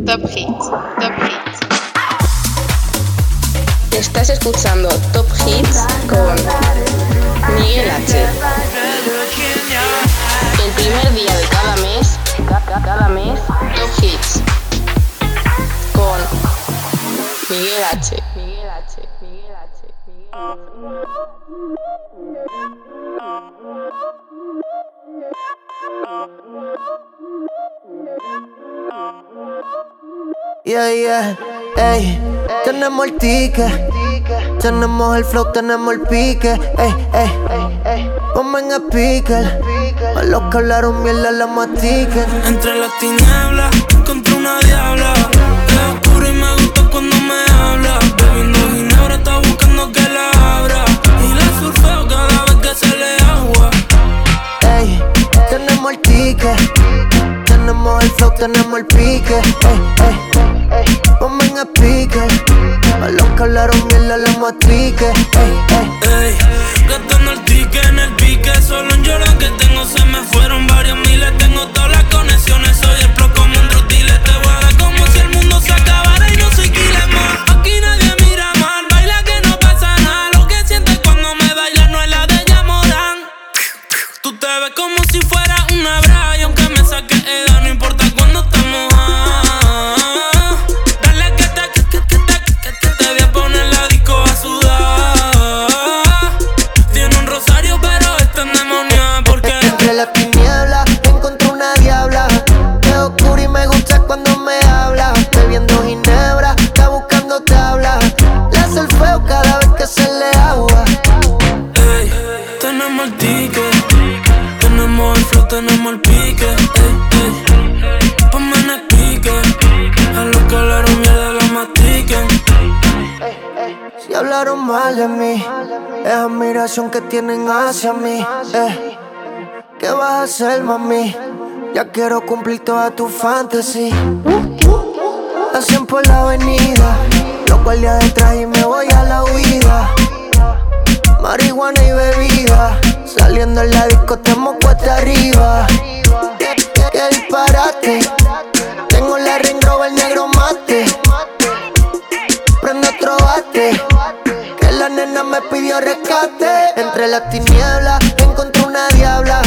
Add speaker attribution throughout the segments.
Speaker 1: Top Hits, Top Hits.
Speaker 2: Estás escuchando Top Hits con Miguel H. El primer día de cada mes, cada mes, Top Hits con Miguel H. Miguel H. Miguel H. Miguel
Speaker 3: Yeah, yeah, ey, tenemos el ticket, tenemos el flow, tenemos el pique, ey, ey, ey, ponme en el pique, a los que hablaron mierda la matiquen.
Speaker 4: Entre las tinieblas, encontré una diabla,
Speaker 3: tenemos el ticket, tenemos el flow, tenemos el pique, ey, ey. En el pique, a los que hablaron mierda la matrique, ey, ey.
Speaker 4: Ey, gastando el ticket en el pique, solo en llorar que tengo se me fueron varios miles, tengo todas las conexiones, soy el que
Speaker 3: tienen hacia mí. eh. ¿Qué vas a hacer, mami? Ya quiero cumplir toda tu fantasía. Hacen por la avenida, los guardias detrás y me voy a la huida. Marihuana y bebida, saliendo en la disco estamos cuesta arriba. ¿Qué, qué- qué disparate? Tengo la Ring Rover negro mate. Prende otro bate. Me pidió rescate. Entre las tinieblas encontré una diabla.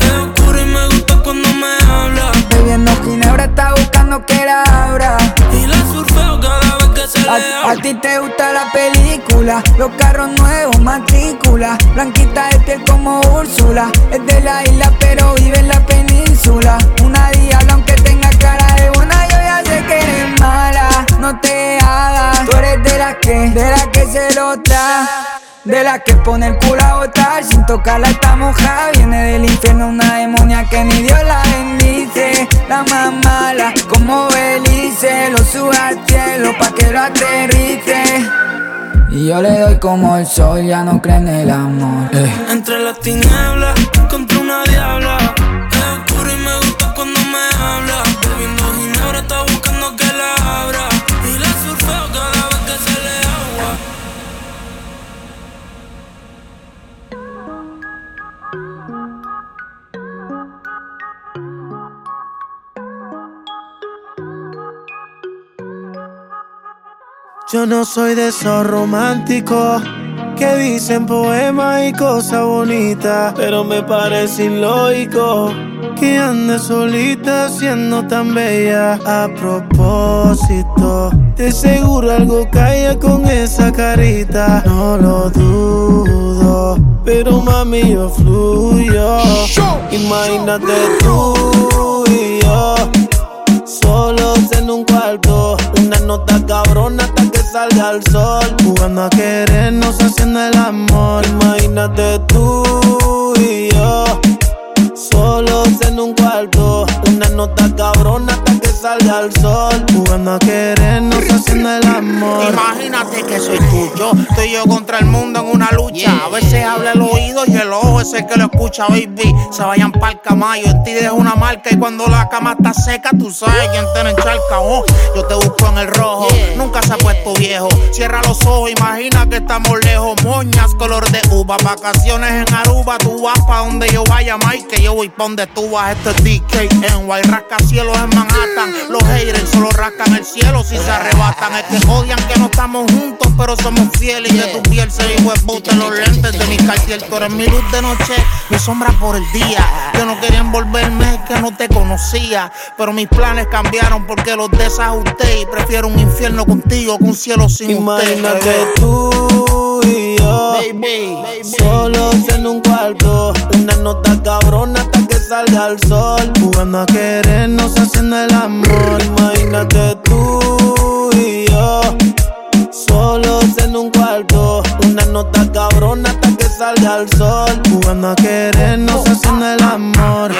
Speaker 4: Es oscuro y me gusta cuando me habla.
Speaker 5: Bebiendo ginebra está buscando que la abra.
Speaker 4: Y la surfeo cada vez que se le
Speaker 5: A, a
Speaker 4: habla.
Speaker 5: ti te gusta la película, los carros nuevos, matrícula. Blanquita de piel como Úrsula. Es de la isla, pero vive en la península. Una diabla, aunque tenga cara de buena, yo ya sé que eres mala. No te hagas, tú eres de la que, de la que se lo da. De la que pone el culo a botar sin tocarla está mojada Viene del infierno una demonia que ni Dios la bendice La más mala como Belice Lo sube al cielo pa' que lo aterrice Y yo le doy como el sol, ya no cree en el amor eh.
Speaker 4: Entre las tinieblas encontré una diabla.
Speaker 6: Yo no soy de esos románticos que dicen poemas y cosas bonitas, pero me parece ilógico que ande solita siendo tan bella. A propósito, de seguro algo cae con esa carita, no lo dudo. Pero mami, yo fluyo. Imagínate tú y yo. Solos en un cuarto, una nota cabrona salga el sol. Jugando a querernos haciendo el amor. Imagínate tú y yo. Solos en un cuarto, una nota cabrona salga el sol. Jugando a querernos haciendo el amor.
Speaker 7: Imagínate que soy tuyo, estoy yo contra el mundo en una lucha. A veces habla el oído y el ojo es el que lo escucha, baby. Se vayan pa'l camayo, en ti dejo una marca y cuando la cama está seca, tú sabes quién te encharca. Oh, yo te busco en el rojo, nunca se ha puesto viejo. Cierra los ojos, imagina que estamos lejos. Moñas, color de uva, vacaciones en Aruba. Tú vas pa' donde yo vaya, Mike, que yo voy pa' donde tú vas. Esto es DK en Rascacielos en Manhattan. Los haters solo rascan el cielo si se arrebatan. Es que odian que no estamos juntos, pero somos fieles. Y de tu piel se dijo en los lentes de mi cartier. Tú eres mi luz de noche, mi sombra por el día. Yo no quería envolverme, que no te conocía. Pero mis planes cambiaron porque los desajusté. Y prefiero un infierno contigo que un cielo sin
Speaker 8: Imagínate tú y yo.
Speaker 7: Baby,
Speaker 8: Solos en un cuarto. Una nota cabrona salga el sol. Jugando a querernos haciendo el amor. Imagínate tú y yo. Solos en un cuarto. Una nota cabrona hasta que salga el sol. Jugando a querernos haciendo el amor.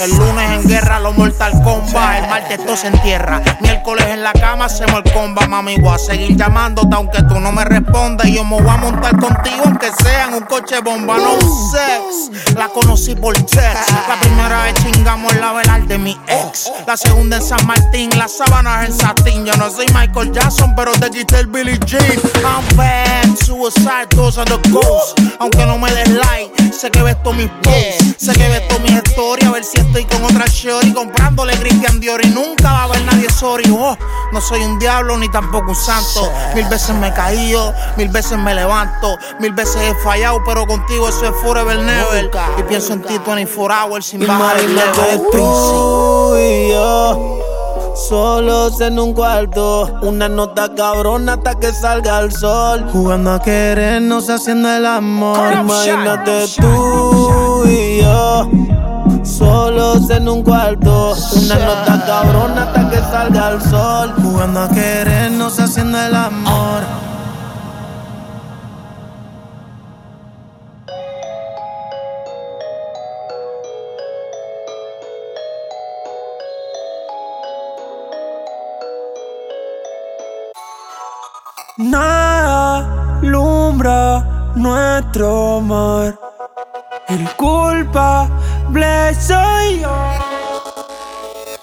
Speaker 7: El lunes en guerra, los Mortal Kombat. El martes todo se entierra. Miércoles en la cama hacemos el comba. Mami, voy a seguir llamándote aunque tú no me respondas. Yo me voy a montar contigo aunque sea en un coche bomba. No sex. La conocí por text. La primera vez chingamos la velar de mi ex. La segunda en San Martín. Las sábanas en satín. Yo no soy Michael Jackson, pero te quité el Billie Jean. I'm bad, suicide, those are the ghosts. Aunque no me des like, sé que ves todos mis posts. Sé que ves todas mis historias. A ver si estoy con otra shorty comprándole Christian Dior y nunca va a haber nadie sorry. Oh, no soy un diablo ni tampoco un santo. Mil veces me he caído, mil veces me levanto, mil veces he fallado, pero contigo eso es forever never. Y pienso en ti 24 hours sin bajar el level.
Speaker 8: tú y yo. Solos en un cuarto, una nota cabrona hasta que salga el sol. Jugando a querernos haciendo el amor. Imagínate tú y yo. Solos en un cuarto, una nota cabrona hasta que salga el sol. Jugando a querernos haciendo el amor. Nada lumbra nuestro mar. El culpable soy yo.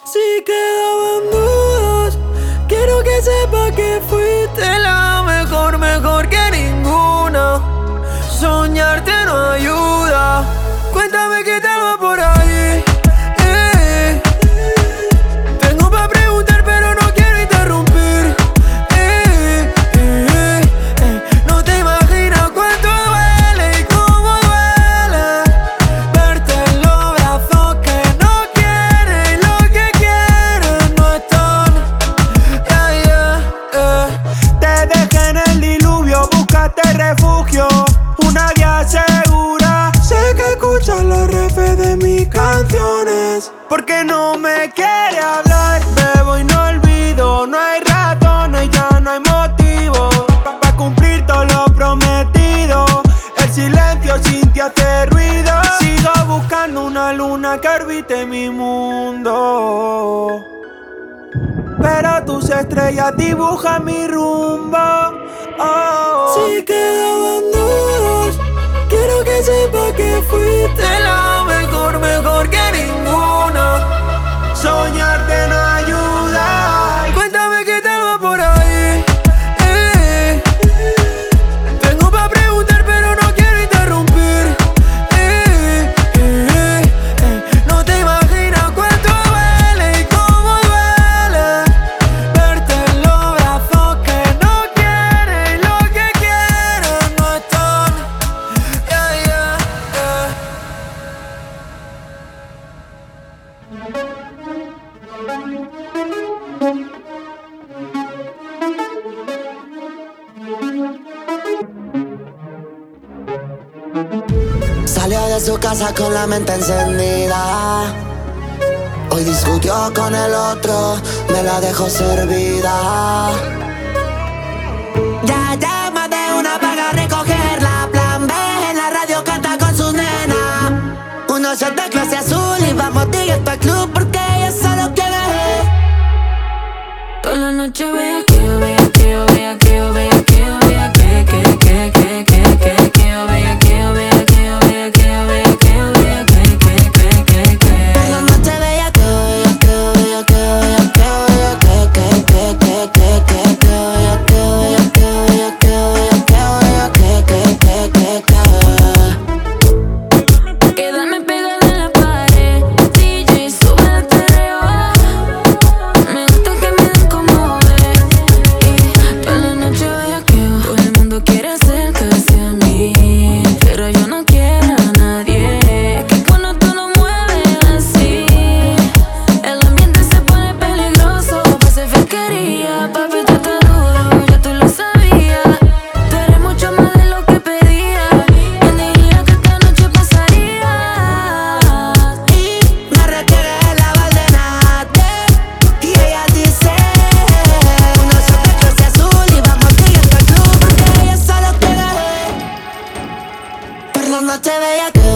Speaker 8: Si quedaban dudas, quiero que sepa que fuiste la mejor, mejor que ninguna. Soñarte no ayuda. Cuéntame qué tal va por ahí. Porque no me quiere hablar. Bebo y no olvido, no hay razones, ya no hay motivo para cumplir todo lo prometido. El silencio sin ti hace ruido. Sigo buscando una luna que orbite mi mundo. Pero tus estrellas dibujan mi rumbo. Oh. Si quedaban dudas, quiero que sepa que fuiste la mejor, mejor que ninguna. Soñarte no ayuda.
Speaker 9: Casa con la mente encendida. Hoy discutió con el otro, me la dejó servida. Ya llama de una paga a recogerla. Plan B en la radio canta con su nena. Uno shot de clase azul y vamos directo al club porque ella solo quiere.
Speaker 10: Toda la noche vea
Speaker 11: te veía que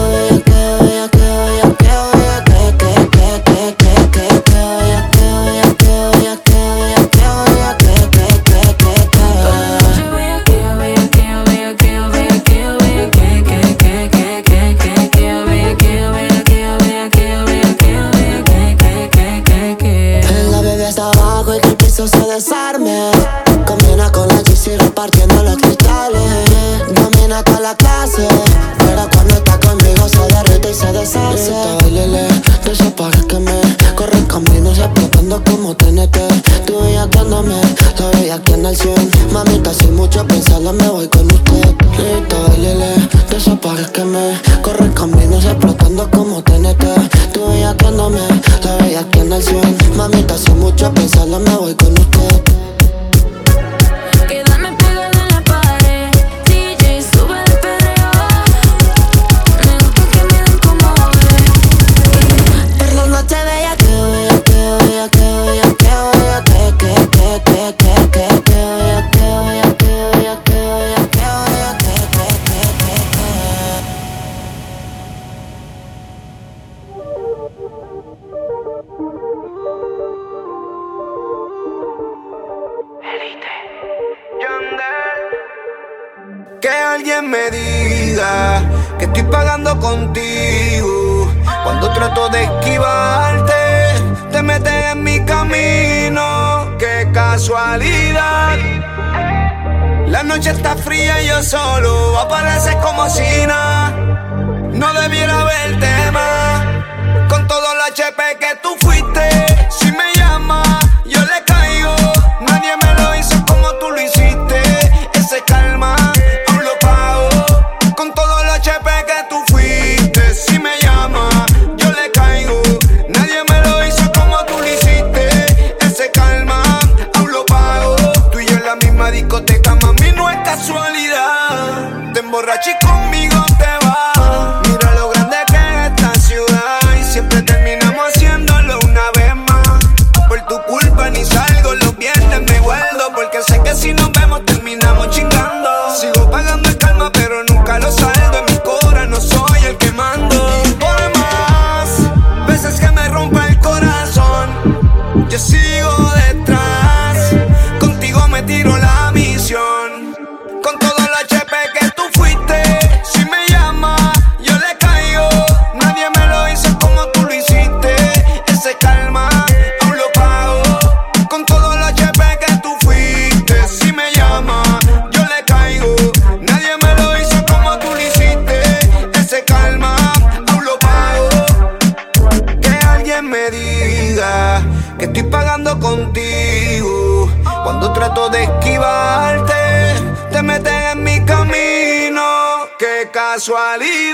Speaker 9: apareces como si nada. No debiera haber tema. Con todo el HP que tú fuiste, si me sensualidad.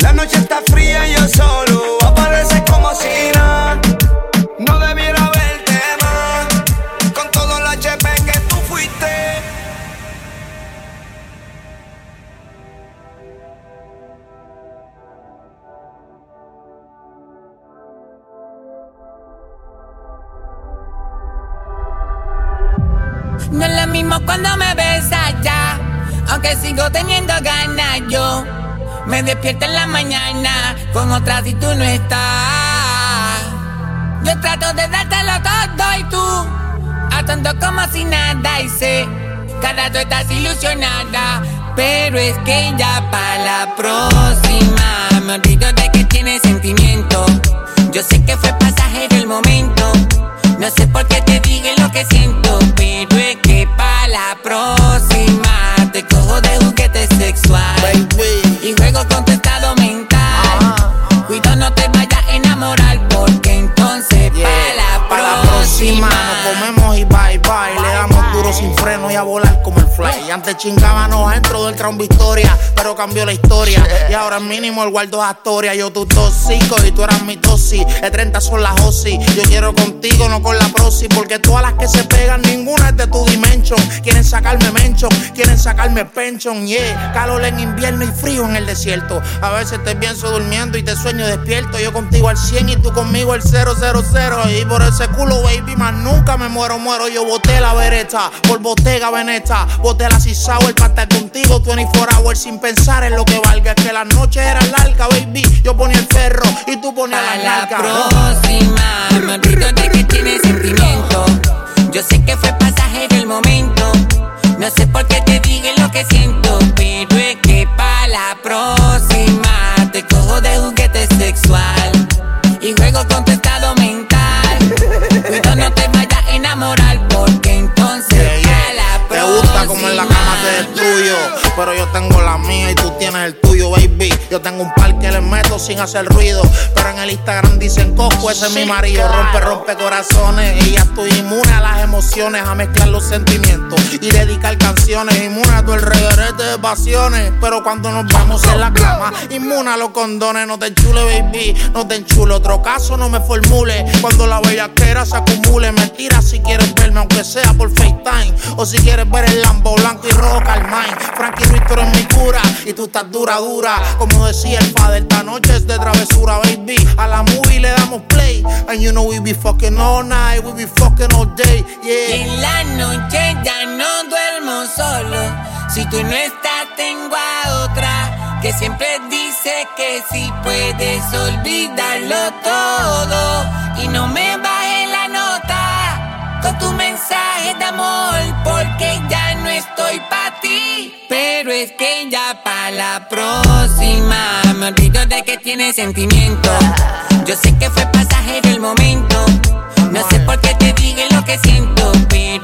Speaker 9: La noche está fría, y yo solo Me
Speaker 12: despierto en la mañana con otra si tú no estás. Yo trato de dártelo todo y tú, a como si nada y sé que ahora tú estás ilusionada. Pero es que ya para la próxima me olvido de que tienes sentimiento. Yo sé que fue pasajero el momento. No sé por qué te dije lo que siento, pero es que para la próxima.
Speaker 7: Antes chingábamos dentro del Crown Victoria, pero cambió la historia. Y ahora mínimo el guardo Astoria. Yo tu tóxico y tú eras mi tosi. De 30 son las OSI. Yo quiero contigo, no con la prosi. Porque todas las que se pegan, ninguna es de tu dimension. Quieren sacarme mention, quieren sacarme pension. Yeah, calor en invierno y frío en el desierto. A veces te pienso durmiendo y te sueño despierto. Yo contigo al 100 y tú conmigo el 000. Y por ese culo, baby, más nunca me muero, muero. Yo boté la vereta por botega veneta. Boté la el para estar contigo 24 hours sin pensar en lo que valga. Es que las noches eran largas, baby. Yo ponía el ferro y tú ponías la
Speaker 12: la próxima, me olvido de que tienes sentimiento. Yo sé que fue pasajero el momento. No sé por qué te dije lo que siento, pero
Speaker 7: yo tengo la mía y tú tienes el tuyo, baby. Yo tengo un par que le meto sin hacer ruido, pero en el Instagram dicen cojo, ese es mi marido. Rompe, rompe corazones y ya estoy inmune a las emociones, a mezclar los sentimientos y dedicar canciones. Inmune a tu el reguerete de pasiones, pero cuando nos vamos en la cama, inmune a los condones. No te enchule, baby, no te enchule. Otro caso no me formule cuando la bellaquera se acumule. Mentira si quieres verme, aunque sea por FaceTime, o si quieres ver el Lambo blanco y rojo Carmine. Frankie Mi cura y tú estás dura, dura. Como decía el padre, esta noche es de travesura, baby. A la movie le damos play. And you know we be fucking all night, we be fucking all day, yeah.
Speaker 12: En la noche ya no duermo solo. Si tú no estás, tengo a otra que siempre dice que si puedes olvidarlo todo y no me baje la nota con tu mensaje de amor ya pa' la próxima me olvido de que tienes sentimiento. Yo sé que fue pasajero el momento. No sé por qué te dije lo que siento, pero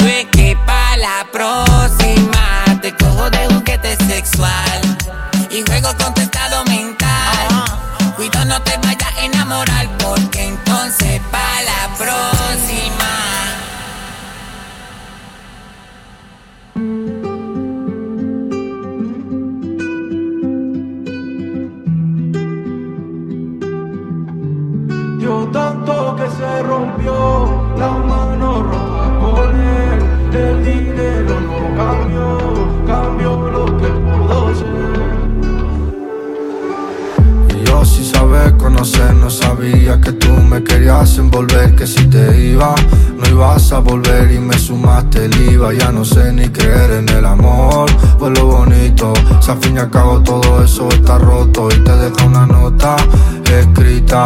Speaker 13: saber conocer, no sabía que tú me querías envolver, que si te iba, no ibas a volver y me sumaste el IVA. Ya no sé ni creer en el amor, pues lo bonito, si al fin y al cabo todo eso está roto y te deja una nota escrita,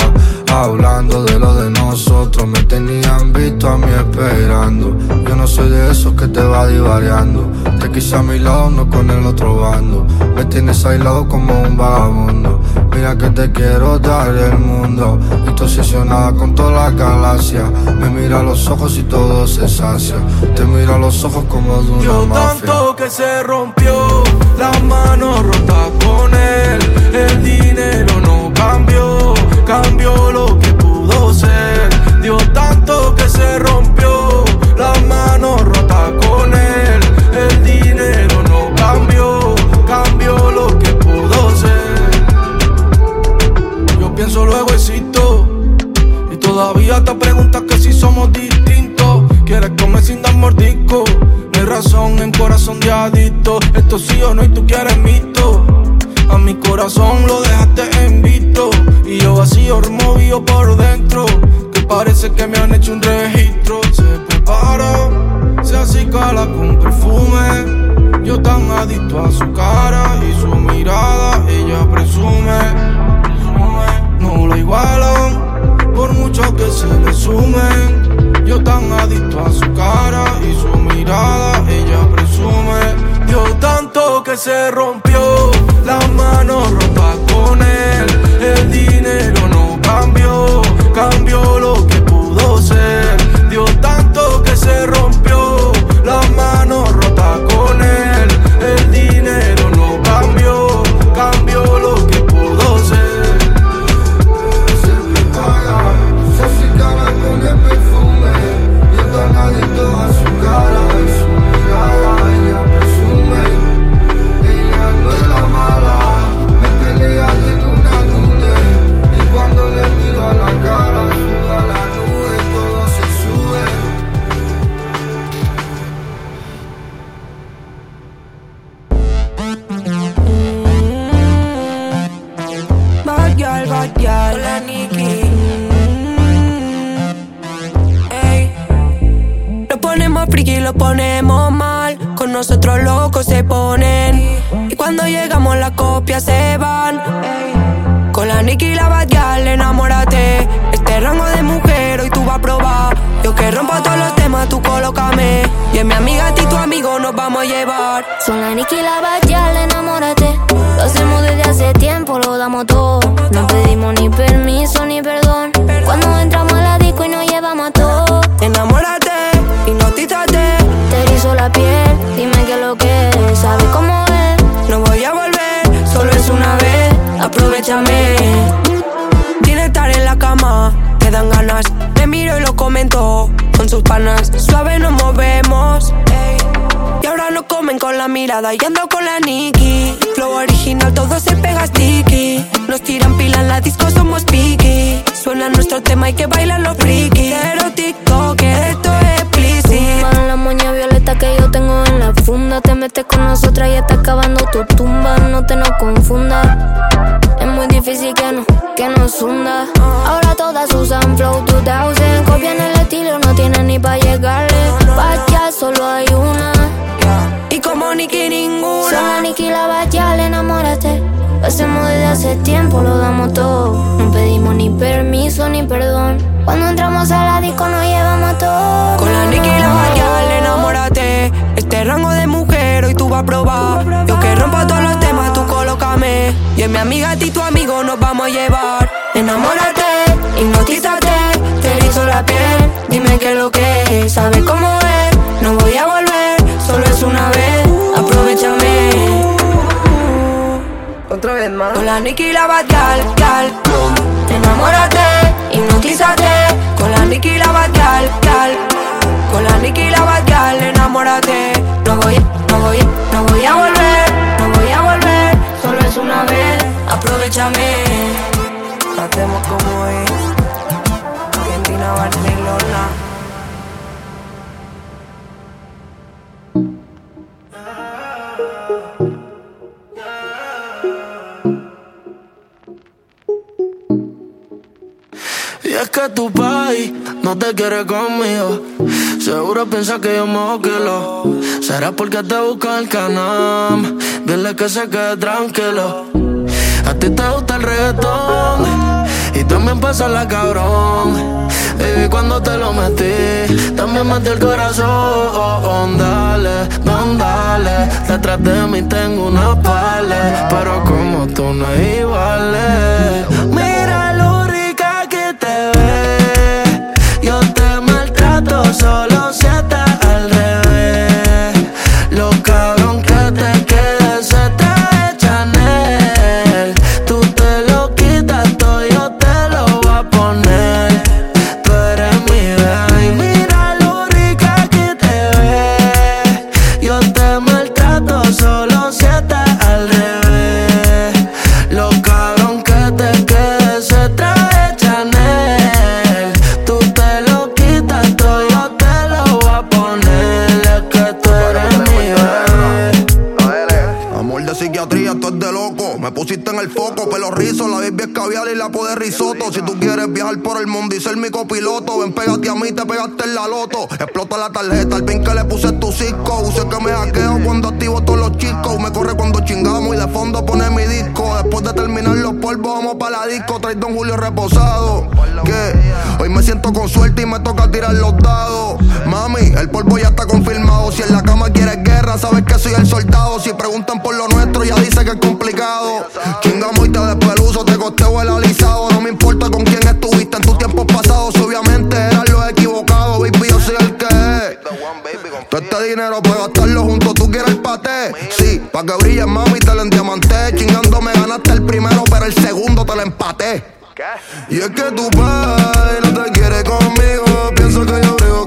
Speaker 13: hablando de lo de nosotros. Me tenían visto a mí esperando. Yo no soy de esos que te va divariando. Te quise a mi lado, no con el otro bando. Me tienes aislado como un vagabundo. Mira que te quiero dar el mundo. Y tú obsesionada con toda la galaxia. Me mira a los ojos y todo se sacia. Te miro a los ojos como de una
Speaker 14: Yo
Speaker 13: mafia.
Speaker 14: tanto que se rompió, la mano rota con él, el dinero no cambió, cambió lo que lo
Speaker 15: ponemos mal. Con nosotros locos se ponen. Y cuando llegamos las copias se van. Con la Nicky y la Bad Gyal, enamórate. Este rango de mujer hoy tú vas a probar. Yo que rompo todos los temas, tú colócame. Y en mi amiga a ti tu amigo nos vamos a llevar.
Speaker 16: Son la Nicky y la Bad Gyal, enamórate. Lo hacemos desde hace tiempo, lo damos todo. No pedimos ni permiso ni perdón. Cuando entramos a la disco y nos llevamos a todo.
Speaker 15: Enamórate.
Speaker 16: Erizo la piel, dime qué es lo que es. ¿Sabes cómo es?
Speaker 15: No voy a volver, solo es una vez. Aprovechame. Tiene estar en la cama, te dan ganas. Me miro y lo comento con sus panas. Suave nos movemos. ey. Y ahora nos comen con la mirada y ando con la Nikki. Flow original, todo se pega sticky. Nos tiran pila en la disco, somos piqui. Suena nuestro tema y que bailan los frikis. Pero TikTok, esto es explícito.
Speaker 16: La moña que yo tengo en la funda. Te metes con nosotras y está acabando tu tumba. No te nos confundas. Es muy difícil que no, que nos hunda. Ahora todas usan Flow 2000. Copian el estilo, no tienen ni pa' llegarle. Vaya, solo hay una.
Speaker 15: Y como Nicky ninguna.
Speaker 16: Y la Bachal, enamórate. Lo hacemos desde hace tiempo, lo damos todo. No pedimos ni permiso ni perdón. Cuando entramos a la disco nos llevamos a todo.
Speaker 15: Con la Nicky y la Bachal, enamórate. Este rango de mujer hoy tú vas a probar. Yo que rompo todos los temas, tú colócame. Y en mi amiga a ti tu amigo nos vamos a llevar. Enamórate, hipnotízate. Te erizo la piel, dime qué es lo que es. ¿Sabes Con la Nicky y la Bad Gal, gal. Enamórate, hipnotízate. Con la Nicky y la Bad Gal. Con la Nicky y la enamórate. No voy, no voy, no voy a volver, no voy a volver. Solo es una vez, aprovechame. Hacemos como es. Argentina, Barcelona.
Speaker 8: Es que tu país no te quiere conmigo. Seguro piensa que yo me lo. Será porque te busca el canal. Dile que se quede tranquilo. A ti te gusta el reggaetón. Y también pasa la cabrón. Baby, cuando te lo metí, también metí el corazón. Dale, dale. Detrás de mí tengo una pala. Pero como tú no es
Speaker 17: El foco, pelo rizo, la baby es caviar y la de risotto. Si tú quieres viajar por el mundo y ser mi copiloto, ven, pégate a mí, te pegaste en la loto. Explota la tarjeta, el pin que le puse tu cisco. Use que me hackeo cuando activo todos los chicos. Me corre cuando chingamos y de fondo pone mi disco. Después de terminar los polvos, vamos para la disco. Trae Don Julio reposado. Que hoy me siento con suerte y me toca tirar los dados. Mami, el polvo ya está confirmado. Si en la cama quieres guerra, sabes que soy el soldado. Si preguntan por lo nuestro, ya dice que es complicado. Chingamos y te despeluzo, te costeo el alisado. No me importa con quién estuviste en tus tiempos pasados. Obviamente eran los equivocados, baby, yo soy el que es. Todo este dinero para gastarlo junto, tú quieres el paté. Sí, pa' que brilles, mami, te lo endiamanté. Chingando me ganaste el primero, pero el segundo te lo empaté. Y es que tu pai no te quiere conmigo. Pienso que yo brego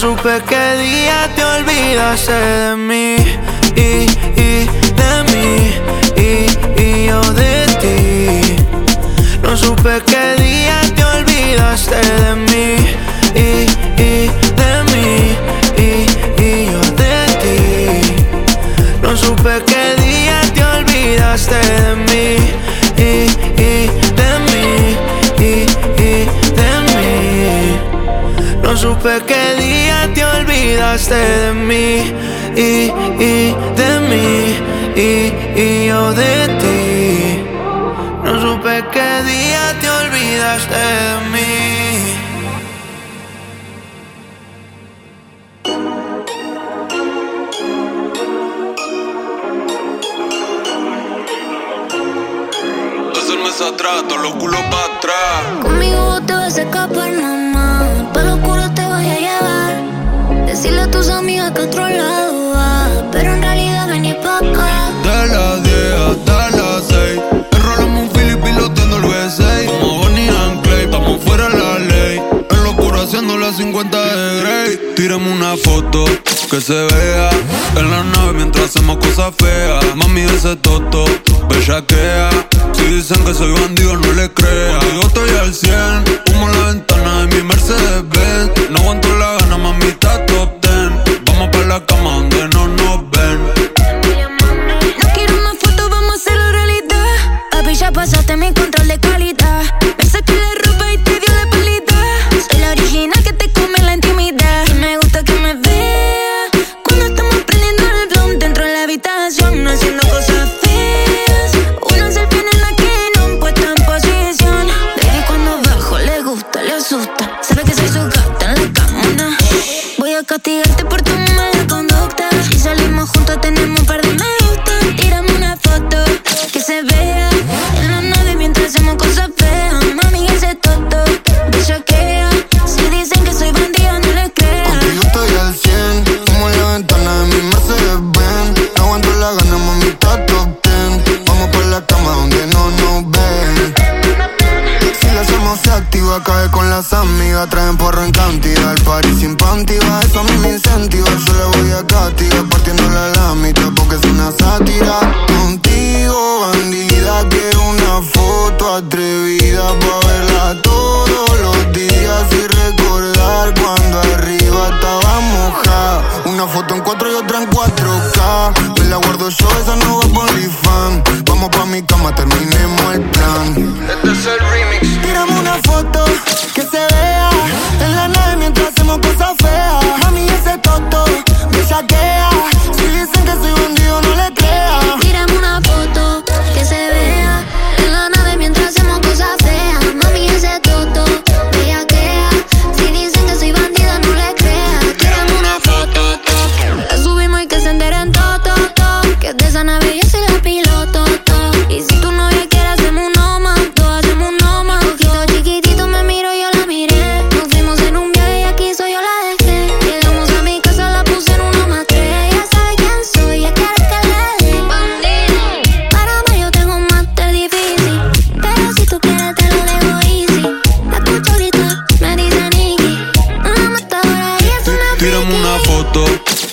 Speaker 18: supe que día te olvidaste de mí. de mí y, y de mí y, y yo de ti. No supe qué día te olvidaste de mí.
Speaker 16: foto que se vea en la nave mientras hacemos cosas feas. Mami ese toto, bellaquea. Si dicen que soy bandido, no le crea. Yo estoy al 100, humo la ventana de mi Mercedes Benz. No aguanto la
Speaker 19: castigarte por tu
Speaker 16: las amigas traen porro en cantidad. El party sin panty eso a mí me incentiva. Yo le voy a castigar partiendo la lámita porque es una sátira. Contigo, bandida, quiero una foto atrevida pa' verla todos los días y recordar cuando arriba estaba mojada. Una foto en cuatro y otra en 4K. Me la guardo yo, esa no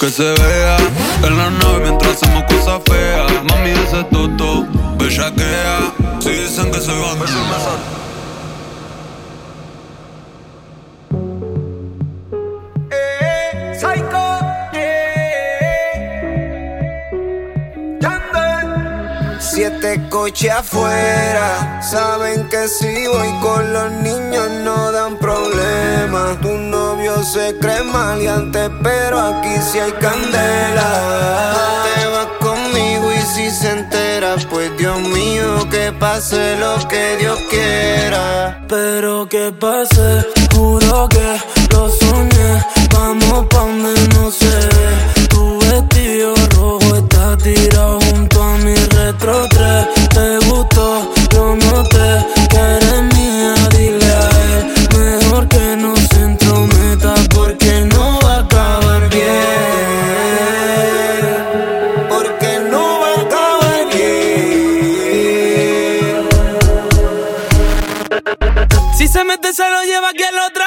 Speaker 16: que se vea En la nave mientras hacemos cosas feas.
Speaker 19: Mami, ese toto, bellaquea. Si dicen que se
Speaker 14: van, beso
Speaker 9: Siete coches afuera, saben que si voy con los niños no dan problema. Tu novio se cree maleante, pero aquí sí hay candela. Te vas conmigo y si se entera, pues Dios mío, que pase lo que Dios quiera.
Speaker 4: Pero que pase, juro que lo soñé. Vamos pa' donde no se ve. Tu vestido rojo está tirado junto a mi retro 3. Te gustó, yo noté que eres se
Speaker 20: lo lleva quien lo
Speaker 4: trae.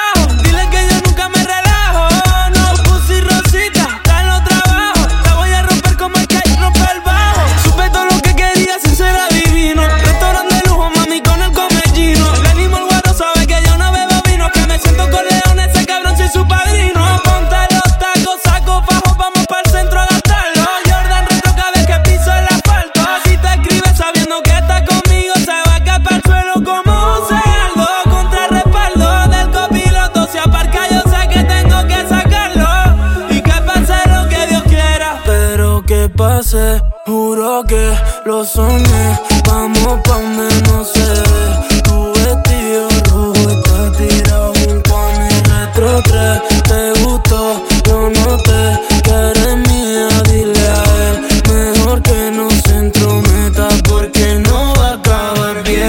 Speaker 4: juro que lo soñé. Vamos pa' donde no se ve. Tu vestido rojo está tirado junto a mi retro 3. Te gustó, yo noté que eres mía, dile a él. Mejor que no se entrometa porque no va a acabar bien.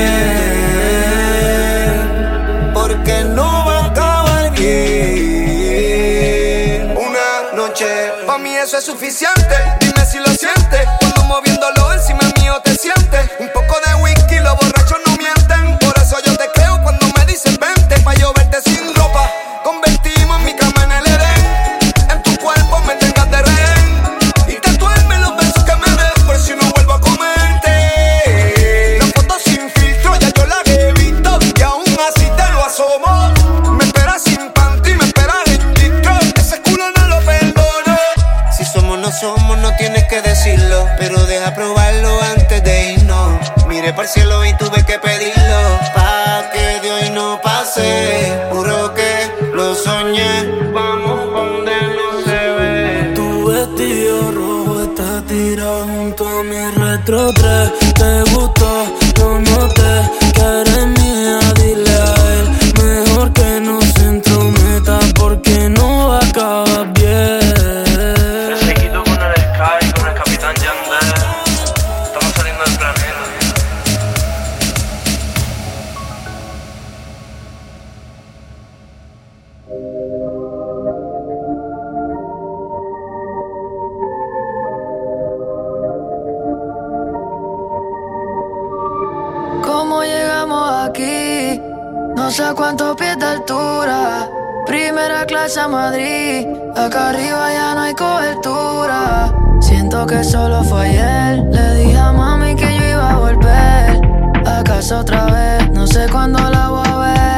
Speaker 9: Porque no va a acabar bien. Una noche, pa' mí eso es suficiente.
Speaker 4: ¿Cómo llegamos
Speaker 21: aquí? No sé cuántos pies de altura. Primera clase a Madrid. Acá arriba ya no hay cobertura. Siento que solo fue ayer. Le dije a mami que yo iba a volver. ¿Acaso otra vez? No sé cuándo la voy a ver.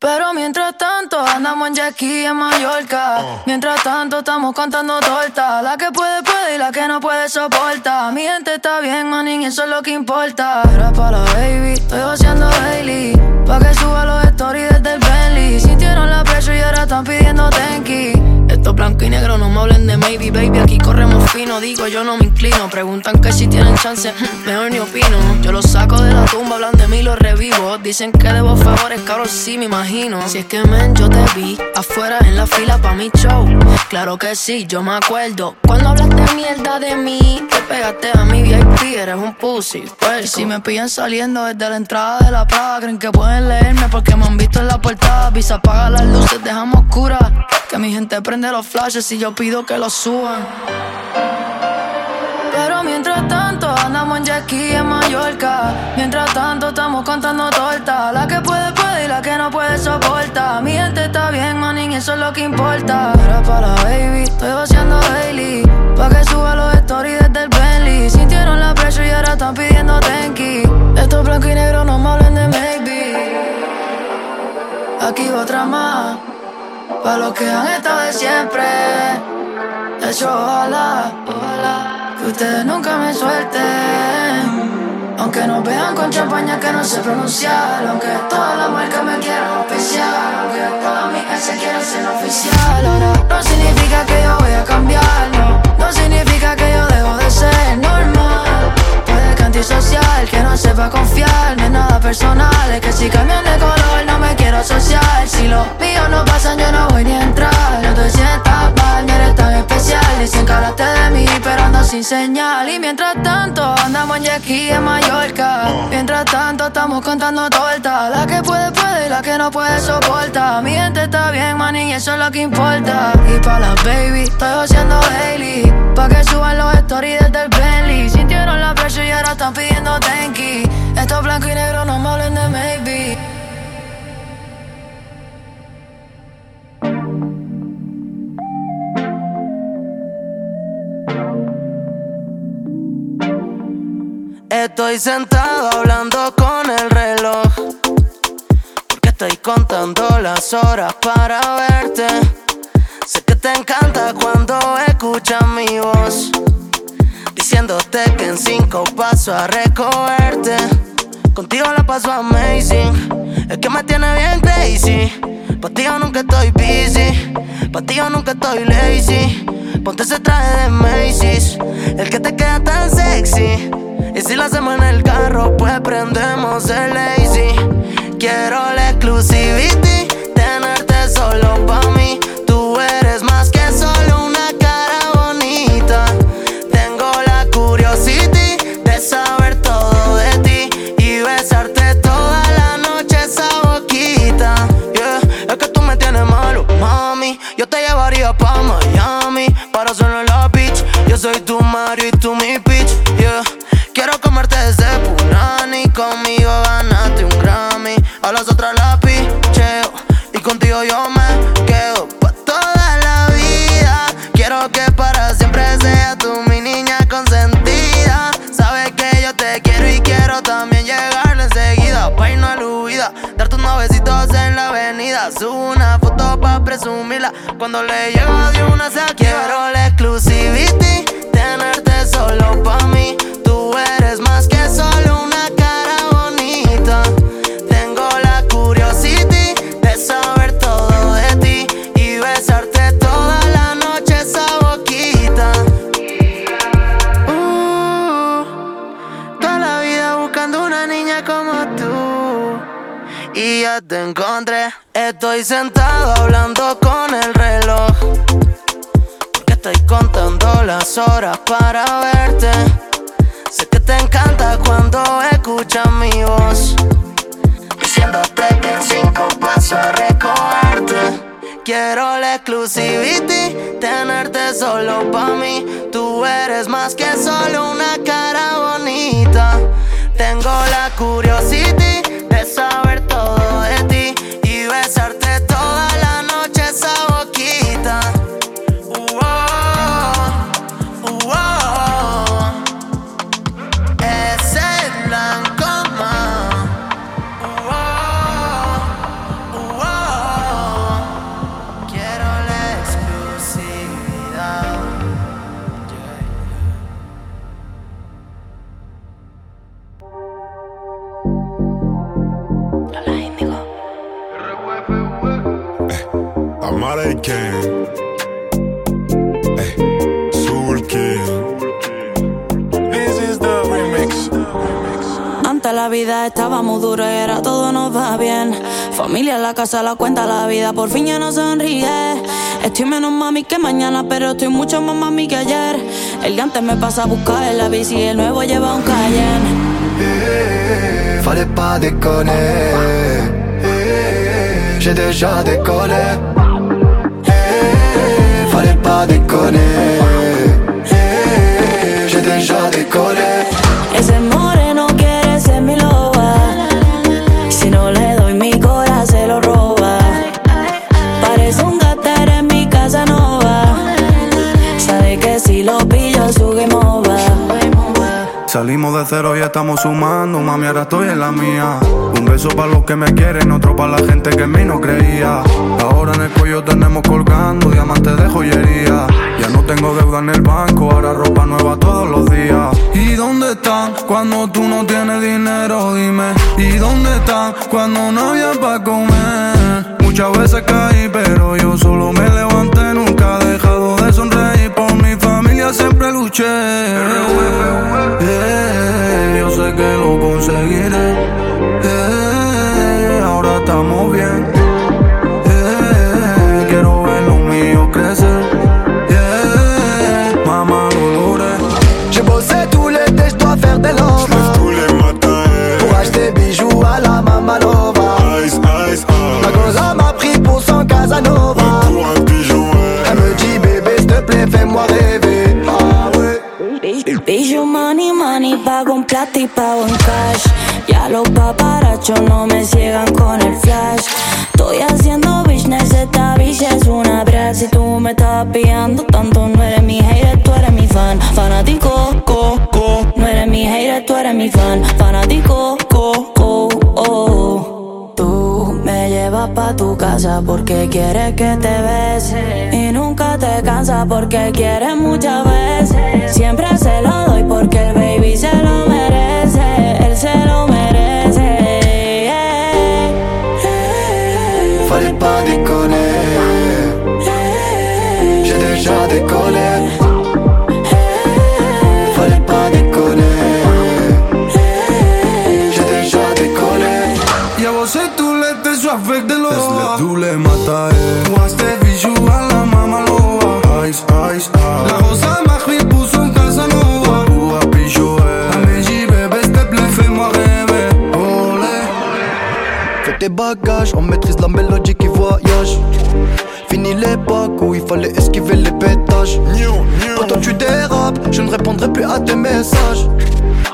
Speaker 21: Pero mientras tanto andamos en Jackie en Mallorca. Mientras tanto estamos contando tortas. La que puede puede y la que no puede soporta. Mi gente está bien, manín, eso es lo que importa. Era para la baby, estoy haciendo daily. Pa' que suba los stories desde el Bentley. Sintieron la presión y ahora están pidiendo tenki. Blanco y negro, no me hablen de maybe, baby. Aquí corremos fino, digo, yo no me inclino. Preguntan que si tienen chance, mejor ni opino. Yo los saco de la tumba, hablan de mí, los revivo. Dicen que debo favores, cabrón, sí me imagino. Si es que men, yo te vi afuera en la fila pa' mi show. Claro que sí, yo me acuerdo. Cuando hablaste mierda de mí, te pegaste a mi VIP, eres un pussy. Pues si me pillan saliendo desde la entrada de la plaza, creen que pueden leerme porque me han visto en la portada. Visa apaga las luces, dejamos oscuras. Que mi gente prende los flashes y yo pido que los suban. Pero mientras tanto andamos en Jackie en Mallorca. Mientras tanto estamos contando tortas. La que puede puede y la que no puede soporta. Mi gente está bien, manín, eso es lo que importa. Era para baby, estoy vaciando daily. Pa' que suba los stories desde el Bentley. Sintieron la presión y ahora están pidiendo tenki. Esto blanco y negro, no me hablen de maybe. Aquí va otra más. Pa' los que han estado de siempre. De hecho, ojalá, ojalá que ustedes nunca me suelten. Aunque nos vean con champaña que no sé pronunciar. Aunque todas las marcas me quieran especial. Aunque todas mis se quieran ser oficial. Ahora no significa que yo voy a cambiar. No, no significa que yo dejo de ser normal. Antisocial, que no sepa confiar. No es nada personal. Es que si cambian de color no me quiero asociar. Si los míos no pasan, yo no voy ni a entrar. No te sientas mal, no eres tan especial. Dicen que de mí, pero ando sin señal. Y mientras tanto, andamos en Jackie en Mallorca. Mientras tanto, estamos contando tortas. La que puede, puede y la que no puede soporta. Mi gente está bien, man, y eso es lo que importa. Y pa' las baby, estoy haciendo daily. Pa' que suban los stories desde el Bentley. Sintieron la presión y ahora están pidiendo tenki. Esto es blanco y negro, no me de maybe.
Speaker 22: Estoy sentado hablando con el reloj. Porque estoy contando las horas para verte. Sé que te encanta cuando escuchas mi voz. Diciéndote que en cinco paso a recogerte. Contigo la paso amazing. Es que me tiene bien crazy. Pa' ti yo nunca estoy busy. Pa' ti yo nunca estoy lazy. Ponte ese traje de Macy's. El que te queda tan sexy. Y si lo hacemos en el carro, pues prendemos el lazy. Quiero la exclusivity, tenerte solo sentado hablando con el reloj. Porque estoy contando las horas para verte. Sé que te encanta cuando escuchas mi voz. Diciéndote que en cinco paso a recogerte. Quiero la exclusivity, tenerte solo pa' mí. Tú eres más que solo una cara bonita. Tengo la curiosidad
Speaker 10: casa, la cuenta, la vida por fin ya no sonríe. Estoy menos mami que mañana, pero estoy mucho más mami que ayer. El de antes me pasa a buscar en la bici y el nuevo lleva un Cayenne.
Speaker 23: Fallait pas déconner. J'ai déjà décollé. Fallait pas déconner. J'ai déjà décollé.
Speaker 14: Salimos de cero y estamos sumando, mami, ahora estoy en la mía. Un beso para los que me quieren, otro para la gente que en mí no creía. Ahora en el cuello tenemos colgando diamantes de joyería. Ya no tengo deuda en el banco, ahora ropa nueva todos los días. ¿Y dónde están cuando tú no tienes dinero? Dime. ¿Y dónde están cuando no había para comer? Muchas veces caí, pero yo solo me levanté, nunca he dejado de sonreír por mi familia, siempre luché.
Speaker 10: Los paparachos no me ciegan con el flash. Estoy haciendo business, esta bici es una brag. Si tú me estás pillando tanto, no eres mi hater, tú eres mi fan. Fanático, co, co. No eres mi hater, tú eres mi fan. Fanático, co, co, oh. Tú me llevas pa' tu casa porque quieres que te bese Y nunca te cansa porque quieres muchas veces Siempre se lo doy porque el baby se lo merece se lo merece yeah.
Speaker 23: Fallait pas déconner. J'ai déjà décollé. Fallait pas déconner. J'ai déjà décollé.
Speaker 14: Llevo ese
Speaker 22: on maîtrise la mélodie qui voyage. Fini l'époque où il fallait esquiver les pétages. Quand tu dérapes, je ne répondrai plus à tes messages.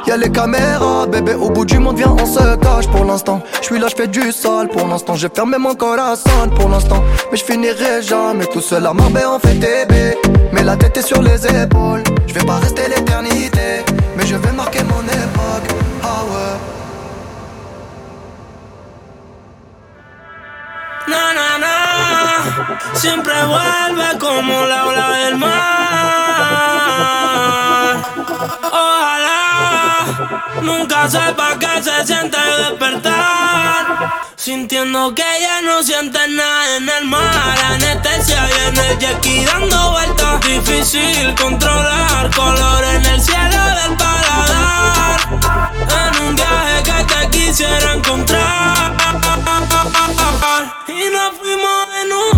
Speaker 22: Y'a les caméras, bébé, au bout du monde, viens, on se cache pour l'instant. Je suis là, je fais du sale pour l'instant. J'ai fermé mon corazon pour l'instant. Mais je finirai jamais tout seul à Marbella, on fait TB. Mais la tête est sur les épaules. Je vais pas rester l'éternité, mais je vais marquer mon époque. Ah ouais.
Speaker 4: Na, na, na. Siempre vuelve como la ola del mar. Ojalá nunca sepa que se siente despertar. Sintiendo que ya no sientes nada en el mar. Anestesia y en el ski dando vueltas. Difícil controlar color en el cielo del paladar. En un viaje que te quisiera encontrar. Y nos fuimos en una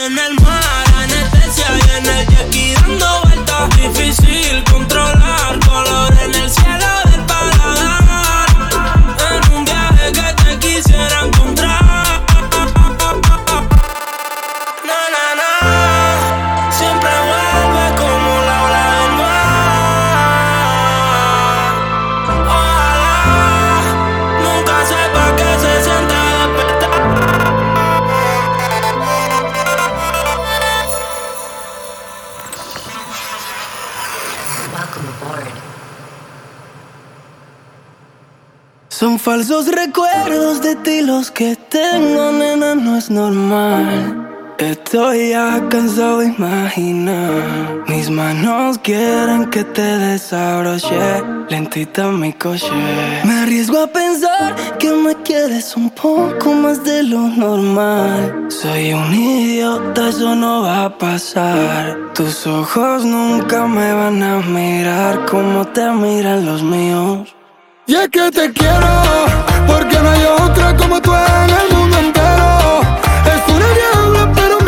Speaker 4: en el
Speaker 8: mundo. recuerdos de ti los que tengo, nena, no es normal. Estoy cansado de imaginar. Mis manos quieren que te desabroche. Lentita mi coche. Me arriesgo a pensar que me quieres un poco más de lo normal. Soy un idiota, eso no va a pasar. Tus ojos nunca me van a mirar como te miran los míos.
Speaker 13: Y es que te quiero, porque no hay otra como tú en el mundo entero. Es una diabla, pero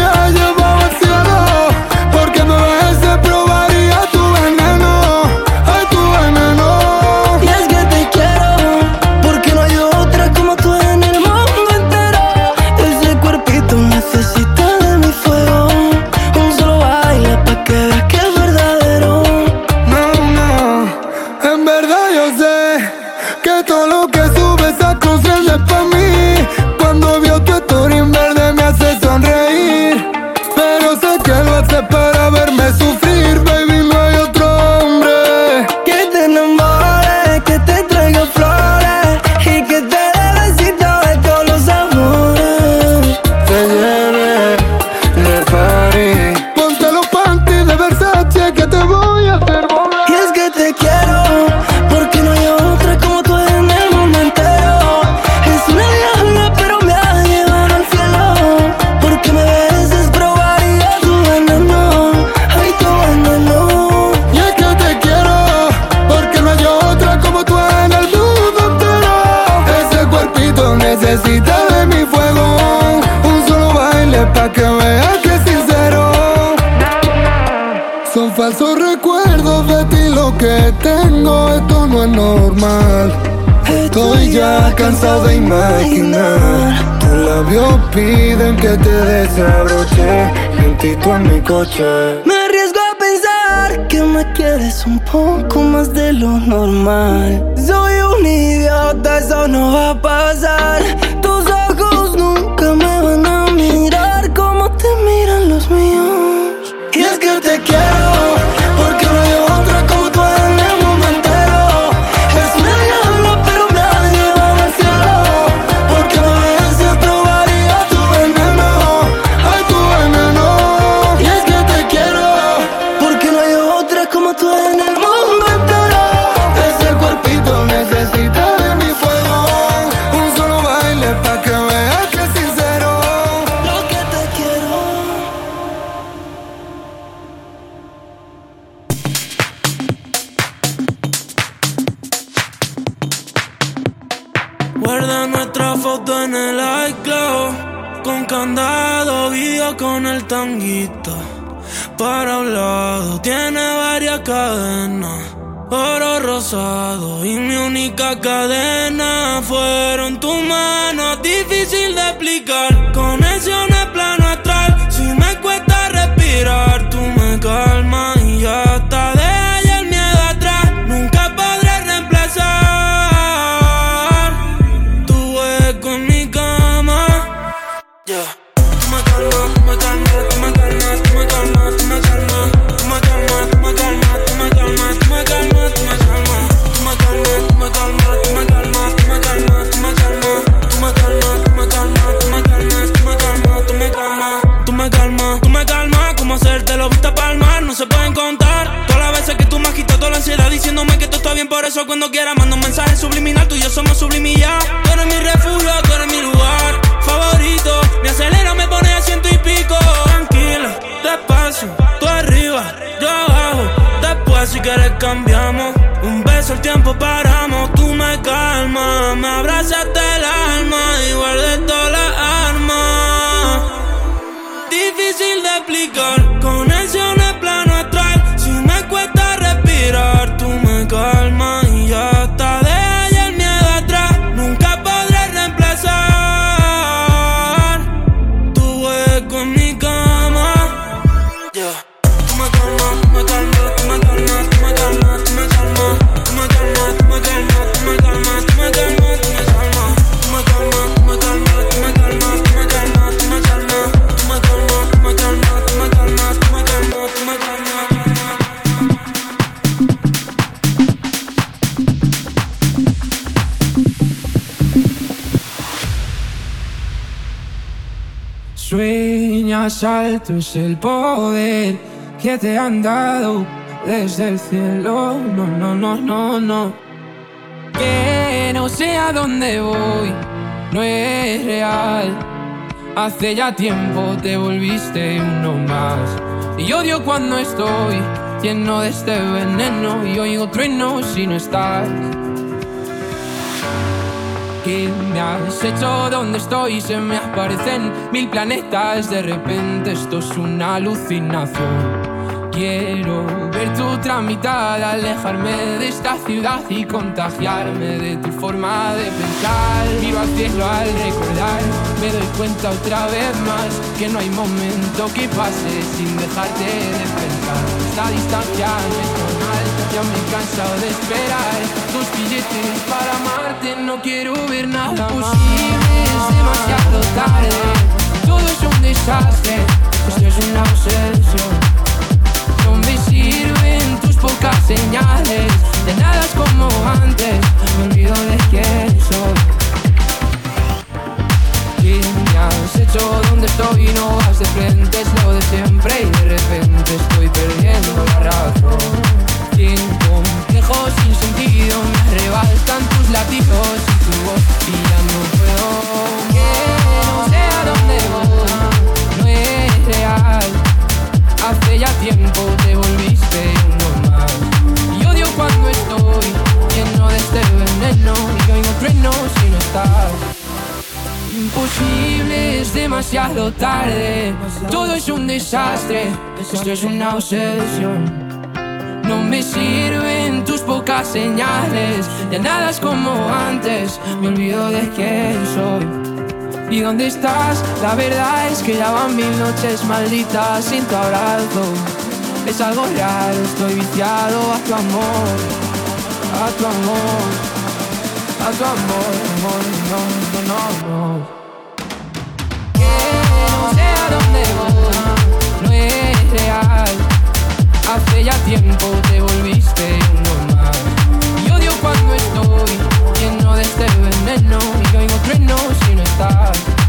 Speaker 8: paro de
Speaker 13: imaginar. Tus labios piden que te desabroche. Lentito en mi coche.
Speaker 8: Me arriesgo a pensar que me quieres un poco más de lo normal. Soy un idiota, eso no va a pasar
Speaker 4: Guarda nuestra foto en el iCloud. Con candado, guía con el tanguito. Para un lado, tiene varias cadenas. Oro rosado y mi única cadena fueron tus manos, difícil de explicar. Conexiones cuando quiera. Mando un mensaje subliminal, tú y yo somos sublimilla. Tú eres mi refugio, tú eres mi lugar favorito. Me acelera, me pone a ciento y pico. Tranquila, despacio, tú arriba, yo abajo. Después, si quieres, cambiamos. Un beso, el tiempo paramos. Tú me calmas, me abrazaste el alma. Igual de todas las armas.
Speaker 24: Difícil de explicar, conexión Sueñas alto es el poder que te han dado desde el cielo. No, no, no, no, no. Que no sé a dónde voy, no es real. Hace ya tiempo te volviste uno más. Y odio cuando estoy lleno de este veneno y oigo truenos si no estás. ¿Qué me has hecho? ¿Dónde estoy? Se me aparecen mil planetas. De repente esto es una alucinación. Quiero ver tu tramitada, alejarme de esta ciudad y contagiarme de tu forma de pensar. Miro al cielo al recordar, me doy cuenta otra vez más que no hay momento que pase sin dejarte de pensar. Esta distancia no es normal, ya me he cansado de esperar. Tus billetes para amarte, no quiero ver nada posible, es demasiado tarde. Todo es un desastre, esto es una obsesión. No me sirven tus pocas señales De nada es como antes Me olvido de quién soy ¿Qué me has hecho? ¿Dónde estoy? No vas de frente Es lo de siempre Y de repente estoy perdiendo la razón Sin complejo, sin sentido Me arrebatan tus latidos y tu voz Y ya no puedo. Que no sé a dónde voy No es real. Hace ya tiempo te volviste uno más Y odio cuando estoy lleno de este veneno Y oigo truenos si no estás. Imposible, es demasiado tarde. Todo es un desastre, esto es una obsesión no me sirven tus pocas señales, ya nada es como antes, me olvido de quién soy. ¿Y dónde estás? La verdad es que ya van mil noches malditas sin tu abrazo. Es algo real, estoy viciado a tu amor, a tu amor, a tu amor, amor, no, no, no, no. Que no sé a dónde voy, no es real. Hace ya tiempo te volviste uno más. Y odio cuando estoy lleno de este veneno y oigo trueno si no estás.